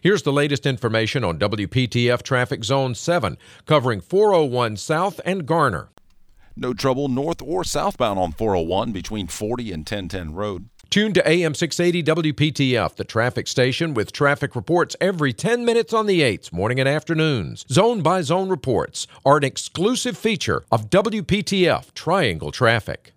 Here's the latest information on WPTF Traffic Zone 7, covering 401 South and Garner. No trouble north or southbound on 401 between 40 and 1010 Road. Tune to AM 680 WPTF, the traffic station with traffic reports every 10 minutes on the 8s, morning and afternoons. Zone by zone reports are an exclusive feature of WPTF Triangle Traffic.